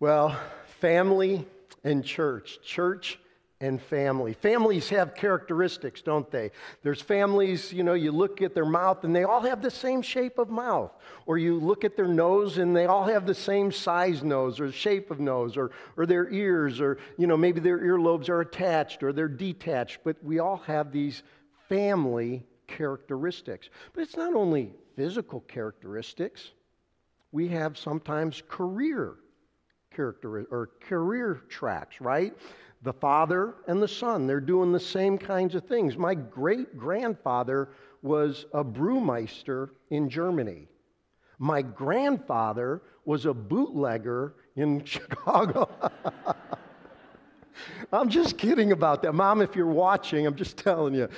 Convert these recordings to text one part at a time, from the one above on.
Well, family and church. Church and family. Families have characteristics, don't they? There's families, you know, you look at their mouth and they all have the same shape of mouth. Or you look at their nose and they all have the same size nose or shape of nose or, or their ears or, you know, maybe their earlobes are attached or they're detached. But we all have these family characteristics. But it's not only physical characteristics, we have sometimes career character or career tracks, right? The father and the son, they're doing the same kinds of things. My great grandfather was a brewmeister in Germany. My grandfather was a bootlegger in Chicago. I'm just kidding about that. Mom, if you're watching, I'm just telling you.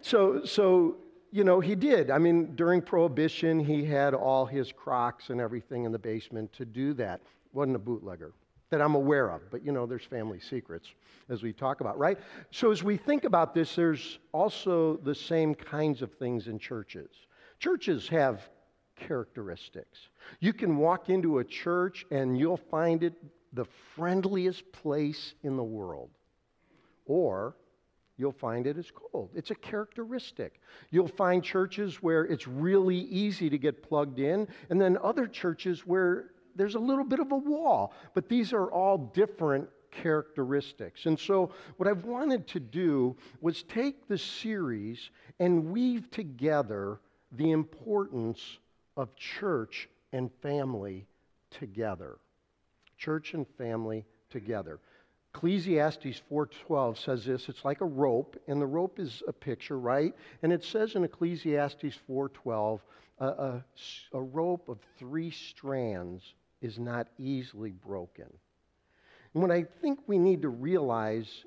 So, so you know, he did. I mean, during Prohibition, he had all his crocks and everything in the basement to do that. Wasn't a bootlegger that I'm aware of, but you know, there's family secrets as we talk about, right? So as we think about this, there's also the same kinds of things in churches. Churches have characteristics. You can walk into a church and you'll find it the friendliest place in the world. Or you'll find it is cold. It's a characteristic. You'll find churches where it's really easy to get plugged in, and then other churches where there's a little bit of a wall, but these are all different characteristics. And so, what I've wanted to do was take the series and weave together the importance of church and family together. Church and family together. Ecclesiastes 4:12 says this, it's like a rope and the rope is a picture, right? And it says in Ecclesiastes 4:12 a, a, a rope of three strands is not easily broken. And what I think we need to realize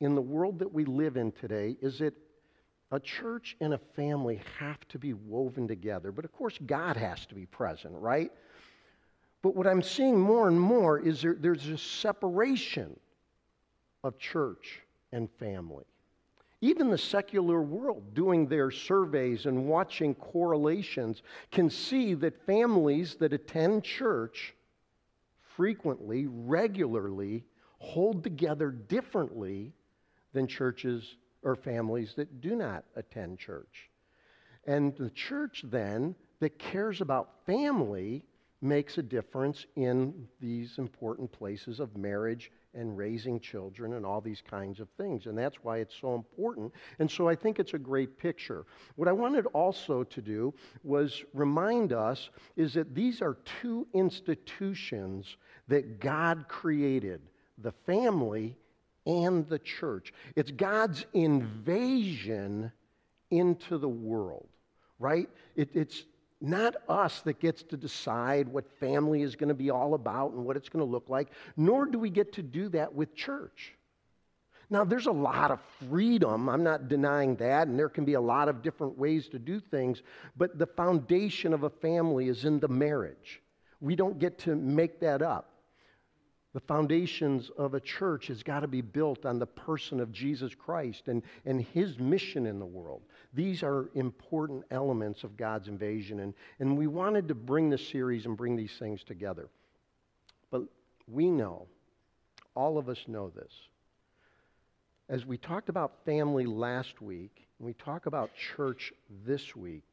in the world that we live in today is that a church and a family have to be woven together. But of course, God has to be present, right? But what I'm seeing more and more is there, there's a separation of church and family. Even the secular world, doing their surveys and watching correlations, can see that families that attend church frequently, regularly, hold together differently than churches or families that do not attend church. And the church then that cares about family makes a difference in these important places of marriage and raising children and all these kinds of things. And that's why it's so important. And so I think it's a great picture. What I wanted also to do was remind us is that these are two institutions that God created the family and the church. It's God's invasion into the world, right? It, it's not us that gets to decide what family is going to be all about and what it's going to look like, nor do we get to do that with church. Now, there's a lot of freedom. I'm not denying that, and there can be a lot of different ways to do things, but the foundation of a family is in the marriage. We don't get to make that up. The foundations of a church has got to be built on the person of Jesus Christ and, and his mission in the world. These are important elements of God's invasion, and, and we wanted to bring this series and bring these things together. But we know, all of us know this. As we talked about family last week, and we talk about church this week,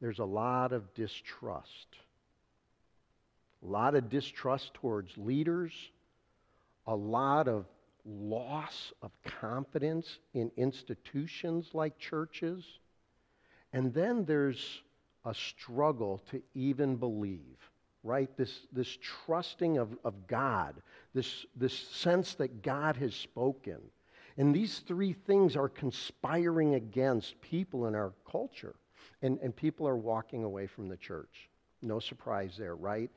there's a lot of distrust a lot of distrust towards leaders, a lot of loss of confidence in institutions like churches. And then there's a struggle to even believe, right? This, this trusting of, of God, this, this sense that God has spoken. And these three things are conspiring against people in our culture. And, and people are walking away from the church. No surprise there, right?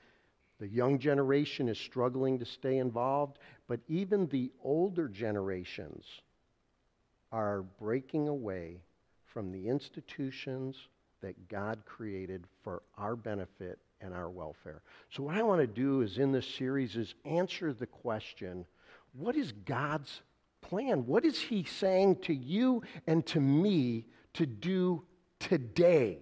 The young generation is struggling to stay involved, but even the older generations are breaking away from the institutions that God created for our benefit and our welfare. So what I want to do is in this series is answer the question, what is God's plan? What is he saying to you and to me to do today?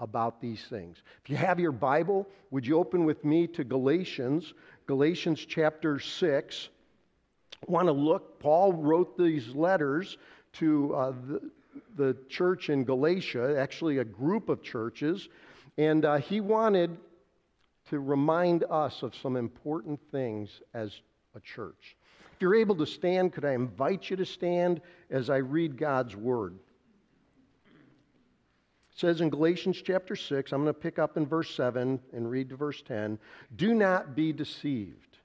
about these things. If you have your Bible, would you open with me to Galatians, Galatians chapter 6? Want to look, Paul wrote these letters to uh, the, the church in Galatia, actually, a group of churches, and uh, he wanted to remind us of some important things as a church. If you're able to stand, could I invite you to stand as I read God's word? Says in Galatians chapter 6, I'm going to pick up in verse 7 and read to verse 10 Do not be deceived.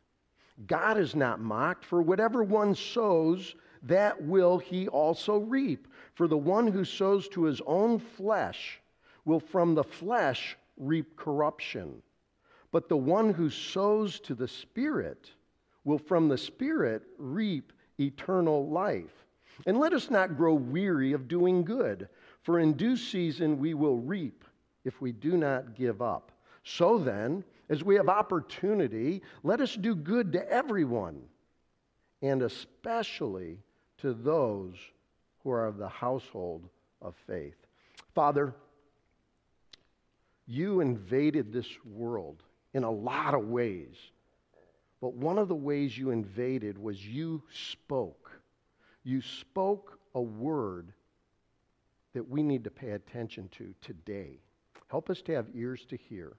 God is not mocked, for whatever one sows, that will he also reap. For the one who sows to his own flesh will from the flesh reap corruption. But the one who sows to the Spirit will from the Spirit reap eternal life. And let us not grow weary of doing good, for in due season we will reap if we do not give up. So then, as we have opportunity, let us do good to everyone, and especially to those who are of the household of faith. Father, you invaded this world in a lot of ways. But one of the ways you invaded was you spoke. You spoke a word that we need to pay attention to today. Help us to have ears to hear.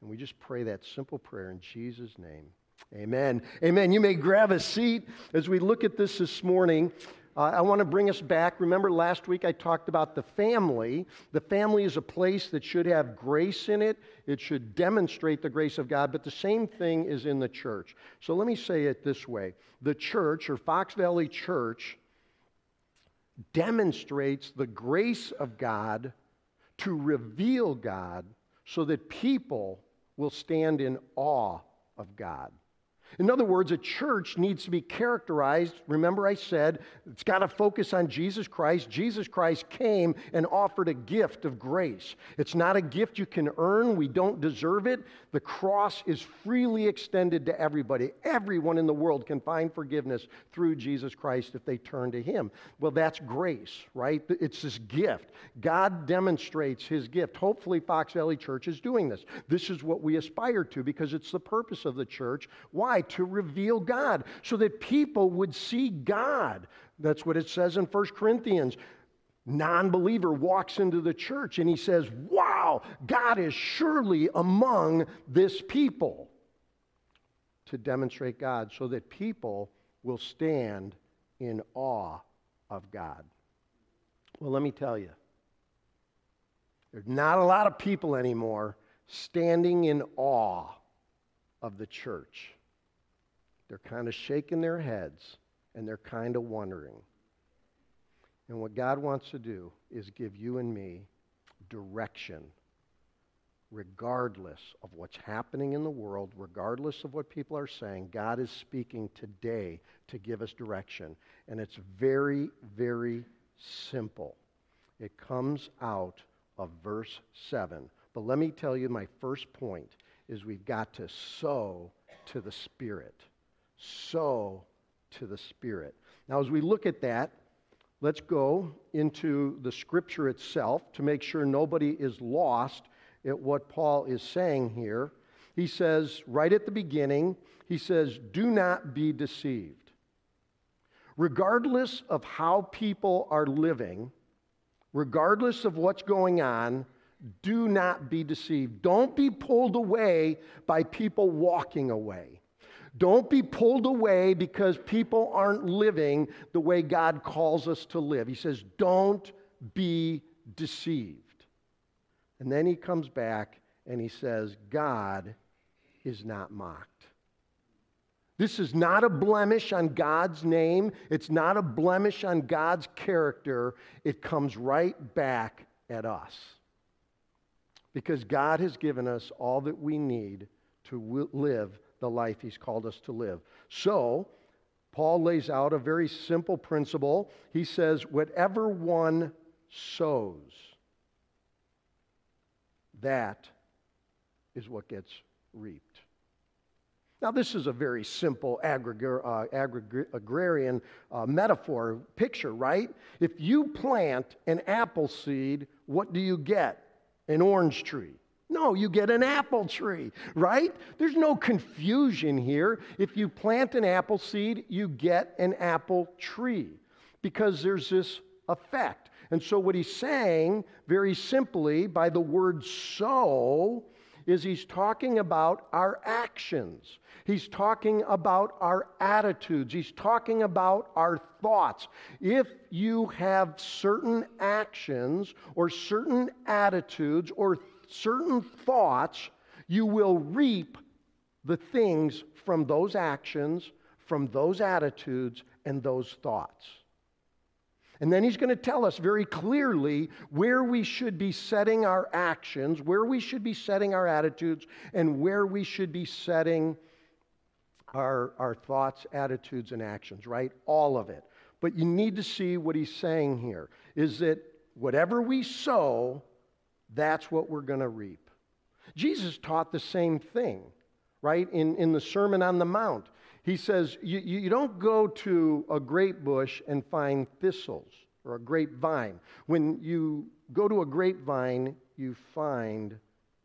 And we just pray that simple prayer in Jesus' name. Amen. Amen. You may grab a seat as we look at this this morning. Uh, I want to bring us back. Remember, last week I talked about the family. The family is a place that should have grace in it, it should demonstrate the grace of God, but the same thing is in the church. So let me say it this way the church, or Fox Valley Church, demonstrates the grace of God to reveal God so that people will stand in awe of God. In other words, a church needs to be characterized. Remember, I said it's got to focus on Jesus Christ. Jesus Christ came and offered a gift of grace. It's not a gift you can earn, we don't deserve it. The cross is freely extended to everybody. Everyone in the world can find forgiveness through Jesus Christ if they turn to Him. Well, that's grace, right? It's this gift. God demonstrates His gift. Hopefully, Fox Valley Church is doing this. This is what we aspire to because it's the purpose of the church. Why? To reveal God so that people would see God. That's what it says in 1 Corinthians. Non believer walks into the church and he says, Wow, God is surely among this people to demonstrate God so that people will stand in awe of God. Well, let me tell you, there's not a lot of people anymore standing in awe of the church. They're kind of shaking their heads and they're kind of wondering. And what God wants to do is give you and me direction, regardless of what's happening in the world, regardless of what people are saying. God is speaking today to give us direction. And it's very, very simple. It comes out of verse 7. But let me tell you, my first point is we've got to sow to the Spirit sow to the Spirit. Now, as we look at that, let's go into the scripture itself to make sure nobody is lost at what Paul is saying here. He says, right at the beginning, he says, Do not be deceived. Regardless of how people are living, regardless of what's going on, do not be deceived. Don't be pulled away by people walking away. Don't be pulled away because people aren't living the way God calls us to live. He says, Don't be deceived. And then he comes back and he says, God is not mocked. This is not a blemish on God's name. It's not a blemish on God's character. It comes right back at us. Because God has given us all that we need to live the life he's called us to live. So, Paul lays out a very simple principle. He says, whatever one sows, that is what gets reaped. Now, this is a very simple uh, agrarian uh, metaphor, picture, right? If you plant an apple seed, what do you get? an orange tree. No, you get an apple tree, right? There's no confusion here. If you plant an apple seed, you get an apple tree because there's this effect. And so, what he's saying very simply by the word sow is he's talking about our actions. He's talking about our attitudes. He's talking about our thoughts. If you have certain actions or certain attitudes or certain thoughts, you will reap the things from those actions, from those attitudes, and those thoughts. And then he's going to tell us very clearly where we should be setting our actions, where we should be setting our attitudes, and where we should be setting our, our thoughts, attitudes, and actions, right? All of it. But you need to see what he's saying here is that whatever we sow, that's what we're going to reap. Jesus taught the same thing, right? In, in the Sermon on the Mount. He says, you, you don't go to a grape bush and find thistles or a grapevine. When you go to a grapevine, you find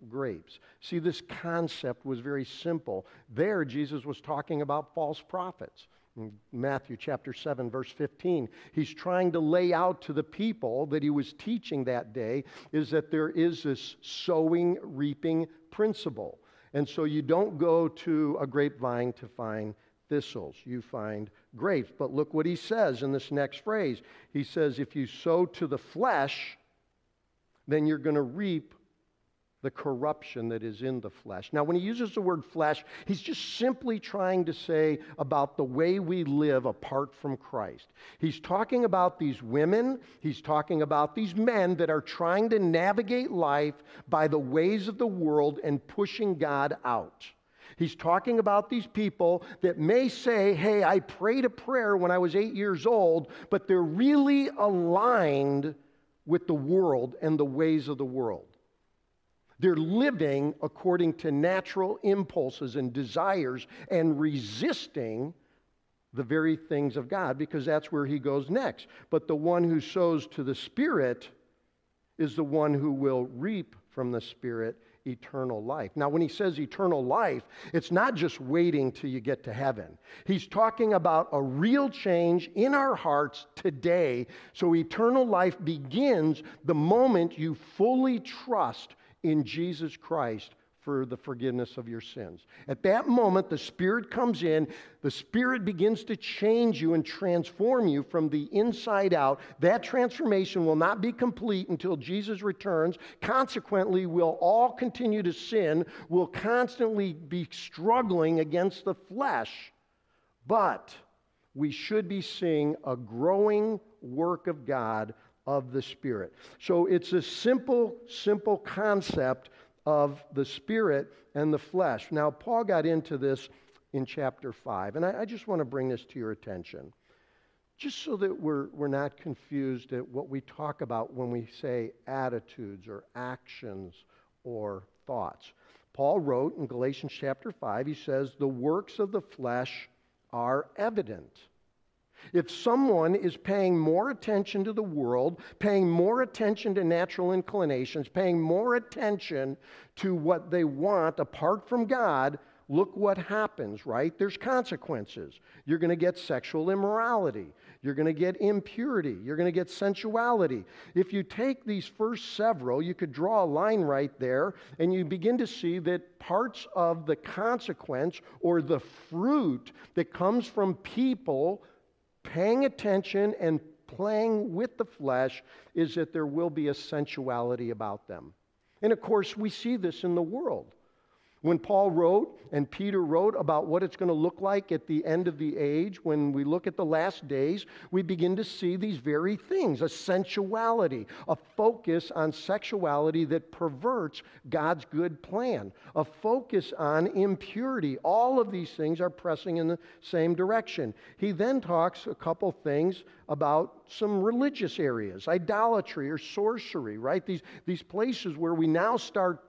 grapes. See, this concept was very simple. There, Jesus was talking about false prophets. In Matthew chapter 7, verse 15, he's trying to lay out to the people that he was teaching that day is that there is this sowing, reaping principle. And so you don't go to a grapevine to find thistles, you find grapes. But look what he says in this next phrase. He says, If you sow to the flesh, then you're going to reap the corruption that is in the flesh. Now, when he uses the word flesh, he's just simply trying to say about the way we live apart from Christ. He's talking about these women, he's talking about these men that are trying to navigate life by the ways of the world and pushing God out. He's talking about these people that may say, Hey, I prayed a prayer when I was eight years old, but they're really aligned with the world and the ways of the world. They're living according to natural impulses and desires and resisting the very things of God because that's where he goes next. But the one who sows to the Spirit is the one who will reap from the Spirit eternal life. Now, when he says eternal life, it's not just waiting till you get to heaven. He's talking about a real change in our hearts today. So, eternal life begins the moment you fully trust in Jesus Christ for the forgiveness of your sins. At that moment, the Spirit comes in, the Spirit begins to change you and transform you from the inside out. That transformation will not be complete until Jesus returns. Consequently, we'll all continue to sin, we'll constantly be struggling against the flesh. But we should be seeing a growing work of God of the Spirit. So it's a simple, simple concept of the spirit and the flesh. Now, Paul got into this in chapter 5, and I, I just want to bring this to your attention. Just so that we're, we're not confused at what we talk about when we say attitudes or actions or thoughts. Paul wrote in Galatians chapter 5, he says, The works of the flesh are evident if someone is paying more attention to the world, paying more attention to natural inclinations, paying more attention to what they want apart from God, look what happens, right? There's consequences. You're going to get sexual immorality. You're going to get impurity. You're going to get sensuality. If you take these first several, you could draw a line right there, and you begin to see that parts of the consequence or the fruit that comes from people paying attention and playing with the flesh is that there will be a sensuality about them. And of course, we see this in the world. When Paul wrote and Peter wrote about what it's going to look like at the end of the age, when we look at the last days, we begin to see these very things a sensuality, a focus on sexuality that perverts God's good plan, a focus on impurity. All of these things are pressing in the same direction. He then talks a couple things about some religious areas, idolatry or sorcery, right? These, these places where we now start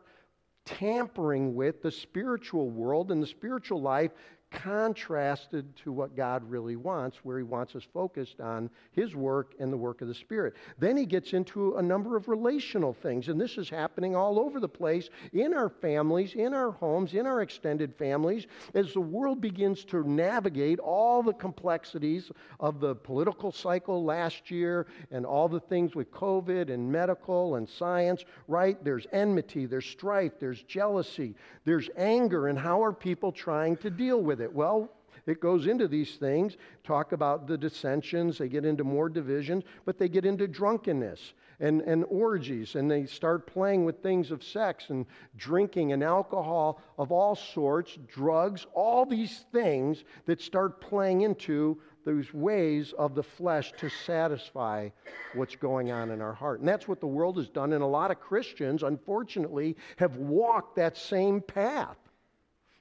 tampering with the spiritual world and the spiritual life contrasted to what God really wants, where He wants us focused on His work and the work of the Spirit. Then He gets into a number of relational things, and this is happening all over the place in our families, in our homes, in our extended families, as the world begins to navigate all the complexities of the political cycle last year and all the things with COVID and medical and science, right? There's enmity, there's strife, there's jealousy, there's anger, and how are people trying to deal with it? Well, it goes into these things, talk about the dissensions, they get into more divisions, but they get into drunkenness and, and orgies, and they start playing with things of sex and drinking and alcohol of all sorts, drugs, all these things that start playing into those ways of the flesh to satisfy what's going on in our heart. And that's what the world has done. And a lot of Christians, unfortunately, have walked that same path.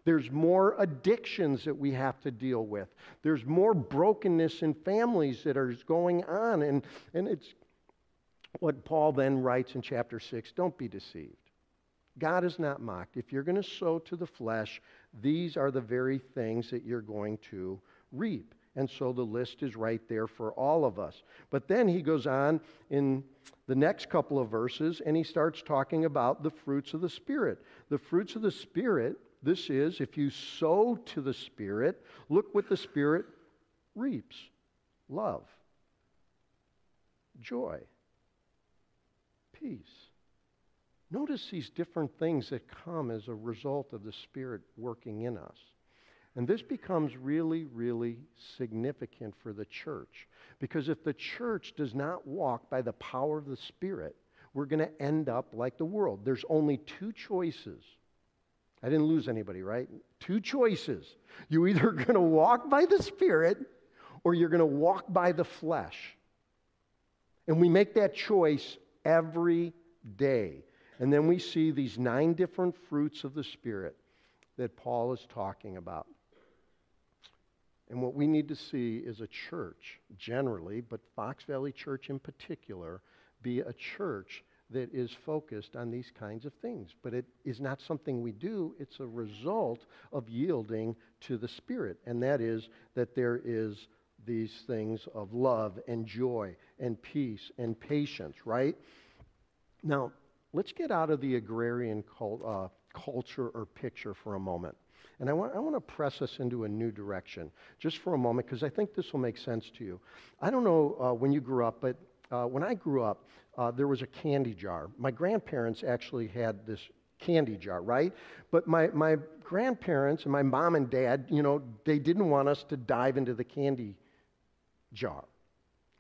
There's more addictions that we have to deal with. There's more brokenness in families that are going on. And, and it's what Paul then writes in chapter 6 don't be deceived. God is not mocked. If you're going to sow to the flesh, these are the very things that you're going to reap. And so the list is right there for all of us. But then he goes on in the next couple of verses and he starts talking about the fruits of the Spirit. The fruits of the Spirit this is, if you sow to the Spirit, look what the Spirit reaps love, joy, peace. Notice these different things that come as a result of the Spirit working in us. And this becomes really, really significant for the church. Because if the church does not walk by the power of the Spirit, we're going to end up like the world. There's only two choices I didn't lose anybody, right? Two choices. You're either going to walk by the Spirit or you're going to walk by the flesh. And we make that choice every day. And then we see these nine different fruits of the Spirit that Paul is talking about. And what we need to see is a church generally, but Fox Valley Church in particular, be a church that is focused on these kinds of things. But it is not something we do, it's a result of yielding to the Spirit. And that is that there is these things of love and joy and peace and patience, right? Now, let's get out of the agrarian cult, uh, culture or picture for a moment. And I want, I want to press us into a new direction just for a moment because I think this will make sense to you. I don't know uh, when you grew up, but uh, when I grew up, uh, there was a candy jar. My grandparents actually had this candy jar, right? But my, my grandparents and my mom and dad, you know, they didn't want us to dive into the candy jar.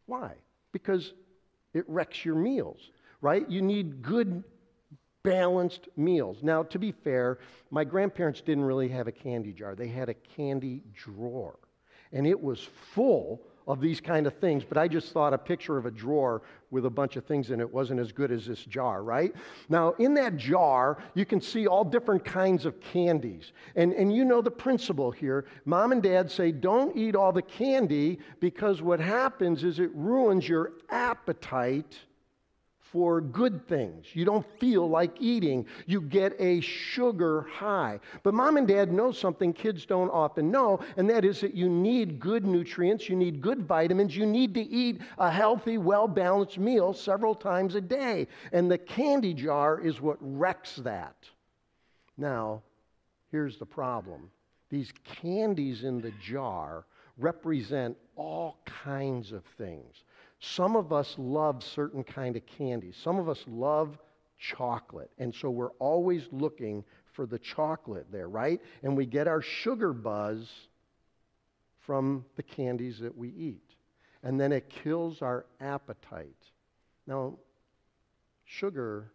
Why? Because it wrecks your meals, right? You need good, balanced meals. Now, to be fair, my grandparents didn't really have a candy jar, they had a candy drawer. And it was full of these kind of things, but I just thought a picture of a drawer with a bunch of things in it wasn't as good as this jar, right? Now, in that jar, you can see all different kinds of candies. And, and you know the principle here. Mom and dad say, don't eat all the candy because what happens is it ruins your appetite for good things. You don't feel like eating. You get a sugar high. But mom and dad know something kids don't often know, and that is that you need good nutrients, you need good vitamins, you need to eat a healthy, well balanced meal several times a day. And the candy jar is what wrecks that. Now, here's the problem these candies in the jar represent all kinds of things. Some of us love certain kind of candy. Some of us love chocolate. And so we're always looking for the chocolate there, right? And we get our sugar buzz from the candies that we eat. And then it kills our appetite. Now, sugar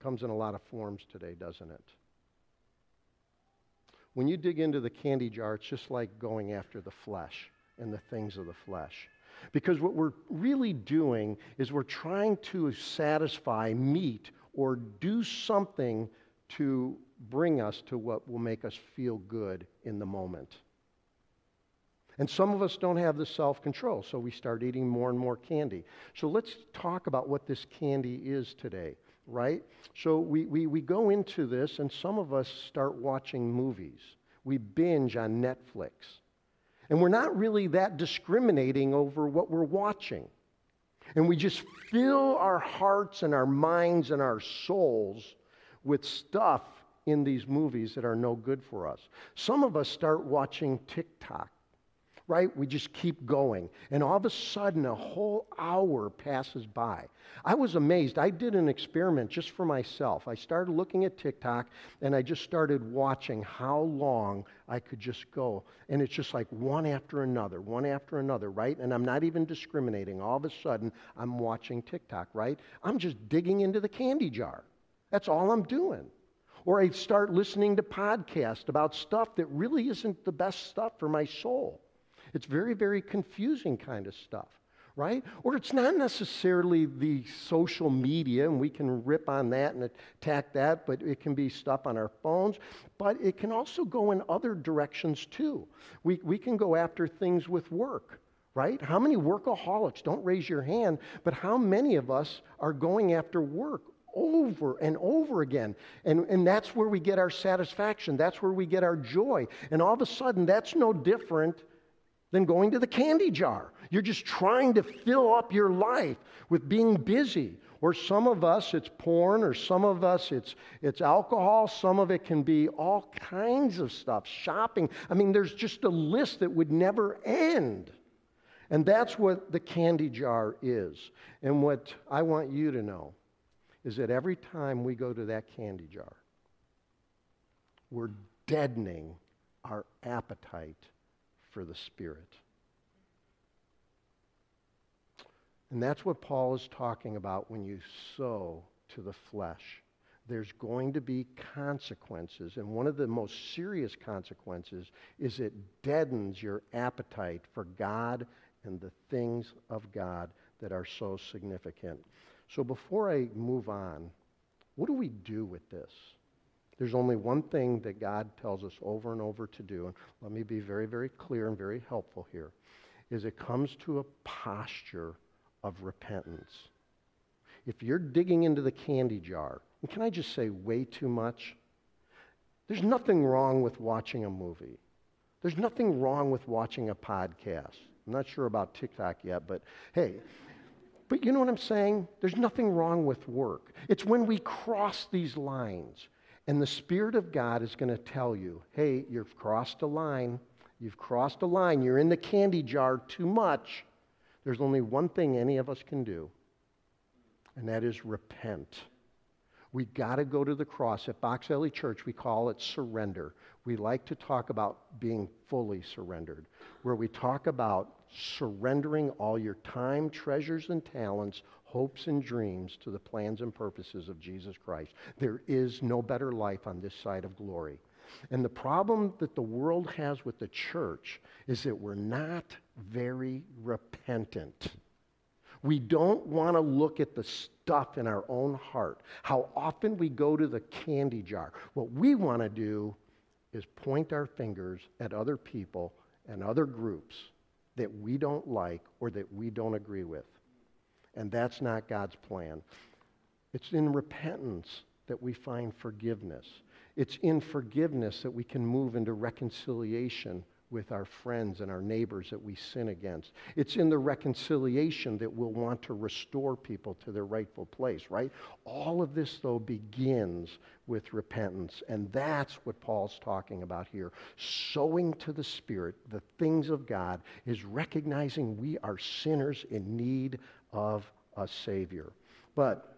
comes in a lot of forms today, doesn't it? When you dig into the candy jar, it's just like going after the flesh and the things of the flesh. Because what we're really doing is we're trying to satisfy, meet, or do something to bring us to what will make us feel good in the moment. And some of us don't have the self control, so we start eating more and more candy. So let's talk about what this candy is today, right? So we, we, we go into this, and some of us start watching movies. We binge on Netflix. And we're not really that discriminating over what we're watching. And we just fill our hearts and our minds and our souls with stuff in these movies that are no good for us. Some of us start watching TikTok right? We just keep going. And all of a sudden, a whole hour passes by. I was amazed. I did an experiment just for myself. I started looking at TikTok and I just started watching how long I could just go. And it's just like one after another, one after another, right? And I'm not even discriminating. All of a sudden, I'm watching TikTok, right? I'm just digging into the candy jar. That's all I'm doing. Or I start listening to podcasts about stuff that really isn't the best stuff for my soul. It's very, very confusing kind of stuff, right? Or it's not necessarily the social media, and we can rip on that and attack that, but it can be stuff on our phones. But it can also go in other directions too. We, we can go after things with work right? How many workaholics, don't raise your hand, but how many of us are going after work over and over again? And, and that's where we get our satisfaction, that's where we get our joy. And all of a sudden, that's no different than going to the candy jar. You're just trying to fill up your life with being busy. Or some of us, it's porn, or some of us, it's, it's alcohol. Some of it can be all kinds of stuff, shopping. I mean, there's just a list that would never end. And that's what the candy jar is. And what I want you to know is that every time we go to that candy jar, we're deadening our appetite for the Spirit. And that's what Paul is talking about when you sow to the flesh. There's going to be consequences, and one of the most serious consequences is it deadens your appetite for God and the things of God that are so significant. So before I move on, what do we do with this? There's only one thing that God tells us over and over to do, and let me be very, very clear and very helpful here, is it comes to a posture of repentance. If you're digging into the candy jar, and can I just say way too much? There's nothing wrong with watching a movie. There's nothing wrong with watching a podcast. I'm not sure about TikTok yet, but hey, but you know what I'm saying? There's nothing wrong with work. It's when we cross these lines and the Spirit of God is going to tell you, hey, you've crossed a line. You've crossed a line. You're in the candy jar too much. There's only one thing any of us can do, and that is repent. We got to go to the cross. At Fox Valley Church, we call it surrender. We like to talk about being fully surrendered, where we talk about surrendering all your time, treasures, and talents hopes and dreams to the plans and purposes of Jesus Christ. There is no better life on this side of glory. And the problem that the world has with the church is that we're not very repentant. We don't want to look at the stuff in our own heart, how often we go to the candy jar. What we want to do is point our fingers at other people and other groups that we don't like or that we don't agree with. And that's not God's plan. It's in repentance that we find forgiveness. It's in forgiveness that we can move into reconciliation with our friends and our neighbors that we sin against. It's in the reconciliation that we'll want to restore people to their rightful place, right? All of this, though, begins with repentance. And that's what Paul's talking about here. Sowing to the Spirit the things of God is recognizing we are sinners in need of a Savior. But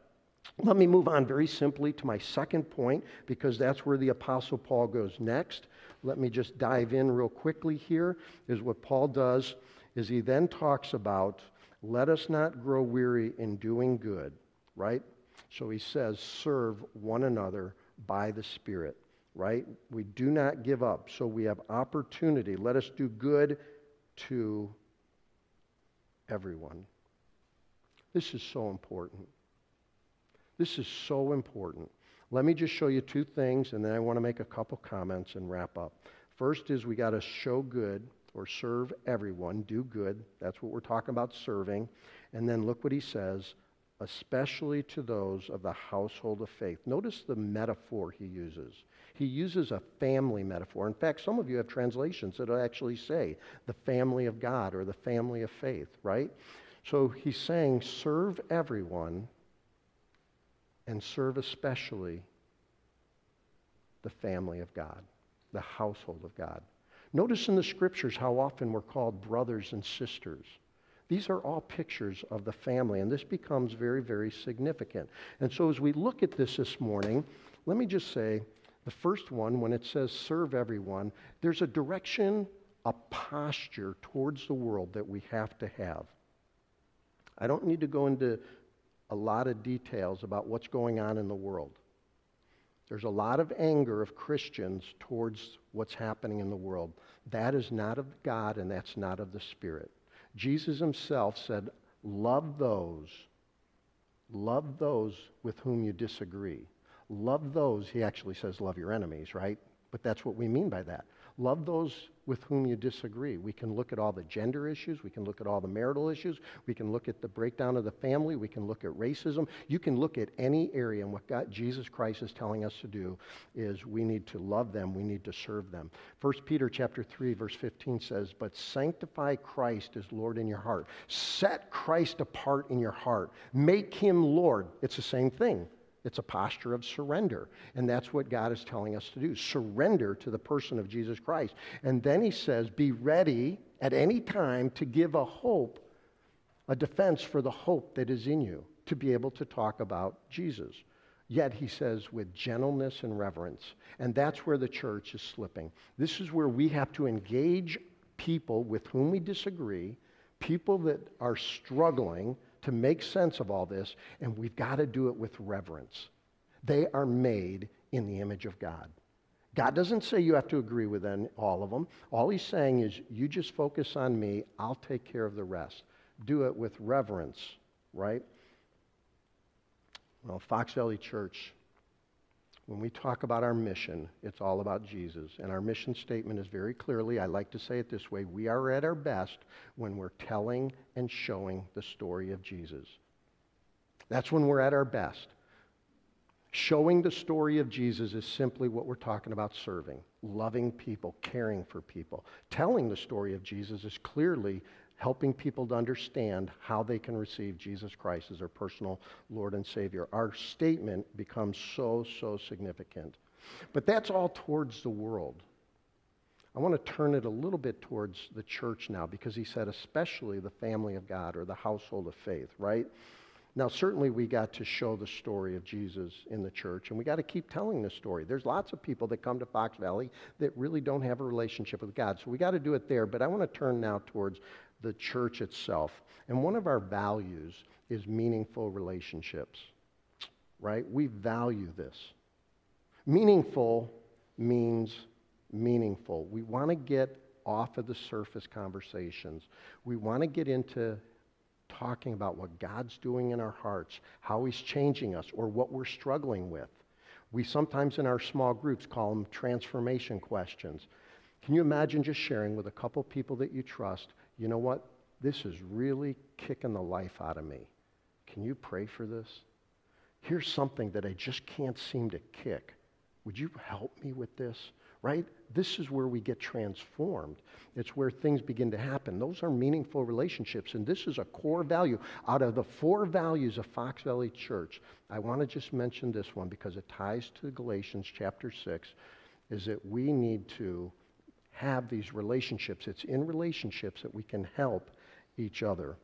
let me move on very simply to my second point because that's where the Apostle Paul goes next. Let me just dive in real quickly here. Is what Paul does is he then talks about let us not grow weary in doing good, right? So he says, serve one another by the Spirit, right? We do not give up. So we have opportunity. Let us do good to everyone. This is so important. This is so important. Let me just show you two things, and then I want to make a couple comments and wrap up. First is we got to show good or serve everyone, do good. That's what we're talking about serving. And then look what he says, especially to those of the household of faith. Notice the metaphor he uses. He uses a family metaphor. In fact, some of you have translations that actually say the family of God or the family of faith, right? So he's saying, serve everyone and serve especially the family of God, the household of God. Notice in the scriptures how often we're called brothers and sisters. These are all pictures of the family, and this becomes very, very significant. And so, as we look at this this morning, let me just say the first one, when it says serve everyone, there's a direction, a posture towards the world that we have to have. I don't need to go into a lot of details about what's going on in the world. There's a lot of anger of Christians towards what's happening in the world. That is not of God and that's not of the Spirit. Jesus himself said, Love those, love those with whom you disagree. Love those, he actually says, love your enemies, right? But that's what we mean by that. Love those with whom you disagree. We can look at all the gender issues. We can look at all the marital issues. We can look at the breakdown of the family. We can look at racism. You can look at any area. And what God, Jesus Christ is telling us to do is we need to love them. We need to serve them. 1 Peter chapter 3, verse 15 says, But sanctify Christ as Lord in your heart. Set Christ apart in your heart. Make him Lord. It's the same thing. It's a posture of surrender. And that's what God is telling us to do surrender to the person of Jesus Christ. And then he says, be ready at any time to give a hope, a defense for the hope that is in you, to be able to talk about Jesus. Yet, he says, with gentleness and reverence. And that's where the church is slipping. This is where we have to engage people with whom we disagree, people that are struggling to make sense of all this, and we've got to do it with reverence. They are made in the image of God. God doesn't say you have to agree with all of them. All he's saying is, you just focus on me, I'll take care of the rest. Do it with reverence, right? Well, Fox Valley Church when we talk about our mission, it's all about Jesus. And our mission statement is very clearly, I like to say it this way we are at our best when we're telling and showing the story of Jesus. That's when we're at our best. Showing the story of Jesus is simply what we're talking about serving, loving people, caring for people. Telling the story of Jesus is clearly helping people to understand how they can receive Jesus Christ as their personal Lord and Savior. Our statement becomes so, so significant. But that's all towards the world. I want to turn it a little bit towards the church now because he said, especially the family of God or the household of faith, right? Now, certainly we got to show the story of Jesus in the church, and we got to keep telling the story. There's lots of people that come to Fox Valley that really don't have a relationship with God, so we got to do it there. But I want to turn now towards the church itself. And one of our values is meaningful relationships, right? We value this. Meaningful means meaningful. We want to get off of the surface conversations. We want to get into talking about what God's doing in our hearts, how He's changing us, or what we're struggling with. We sometimes in our small groups call them transformation questions. Can you imagine just sharing with a couple people that you trust you know what? This is really kicking the life out of me. Can you pray for this? Here's something that I just can't seem to kick. Would you help me with this? Right? This is where we get transformed. It's where things begin to happen. Those are meaningful relationships, and this is a core value. Out of the four values of Fox Valley Church, I want to just mention this one because it ties to Galatians chapter 6, is that we need to have these relationships. It's in relationships that we can help each other.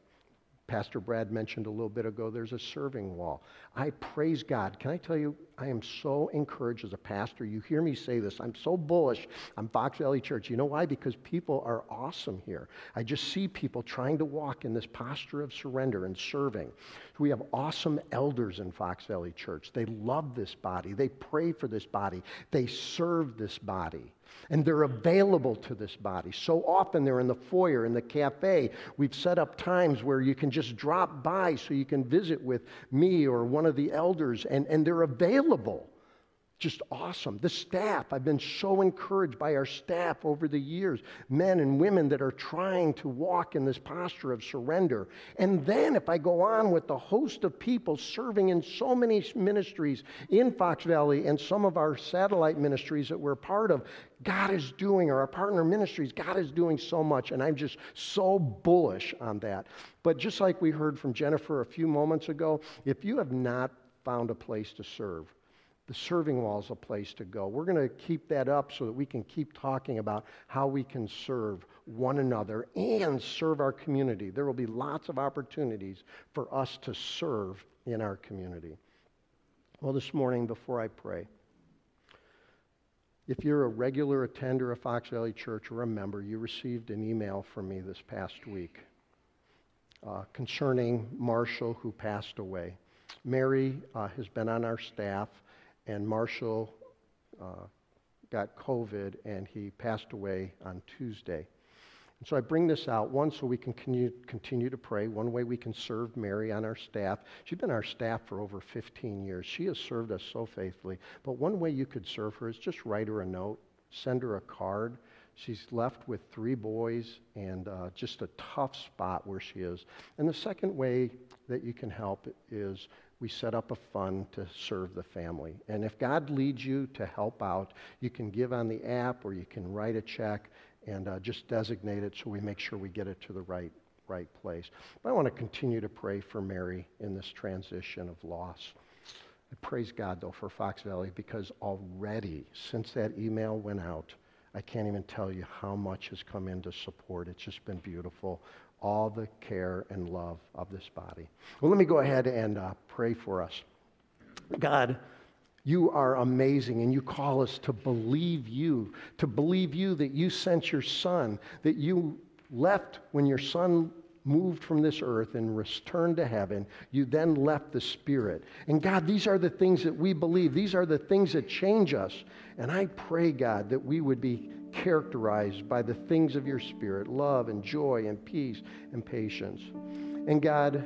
Pastor Brad mentioned a little bit ago, there's a serving wall. I praise God. Can I tell you, I am so encouraged as a pastor. You hear me say this. I'm so bullish on Fox Valley Church. You know why? Because people are awesome here. I just see people trying to walk in this posture of surrender and serving. We have awesome elders in Fox Valley Church. They love this body, they pray for this body, they serve this body and they're available to this body. So often they're in the foyer, in the cafe. We've set up times where you can just drop by so you can visit with me or one of the elders, and, and they're available just awesome. The staff, I've been so encouraged by our staff over the years, men and women that are trying to walk in this posture of surrender. And then if I go on with the host of people serving in so many ministries in Fox Valley and some of our satellite ministries that we're part of, God is doing, or our partner ministries, God is doing so much. And I'm just so bullish on that. But just like we heard from Jennifer a few moments ago, if you have not found a place to serve, the serving wall is a place to go. We're going to keep that up so that we can keep talking about how we can serve one another and serve our community. There will be lots of opportunities for us to serve in our community. Well, this morning, before I pray, if you're a regular attender of Fox Valley Church or a member, you received an email from me this past week uh, concerning Marshall, who passed away. Mary uh, has been on our staff and Marshall uh, got COVID and he passed away on Tuesday. And so I bring this out, one, so we can continue, to pray. One way we can serve Mary on our staff. She's been our staff for over 15 years. She has served us so faithfully. But one way you could serve her is just write her a note, send her a card. She's left with three boys and uh, just a tough spot where she is. And the second way that you can help is we set up a fund to serve the family. And if God leads you to help out, you can give on the app or you can write a check and uh, just designate it so we make sure we get it to the right, right place. But I want to continue to pray for Mary in this transition of loss. I praise God, though, for Fox Valley because already, since that email went out, I can't even tell you how much has come in to support. It's just been beautiful all the care and love of this body. Well, let me go ahead and uh, pray for us. God, you are amazing, and you call us to believe you, to believe you that you sent your son, that you left when your son moved from this earth and returned to heaven. You then left the Spirit. And God, these are the things that we believe. These are the things that change us. And I pray, God, that we would be characterized by the things of your Spirit love and joy and peace and patience. And God,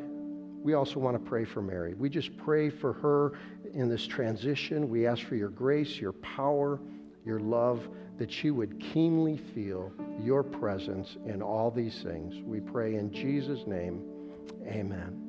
we also want to pray for Mary. We just pray for her in this transition. We ask for your grace, your power, your love, that she would keenly feel your presence in all these things. We pray in Jesus' name. Amen.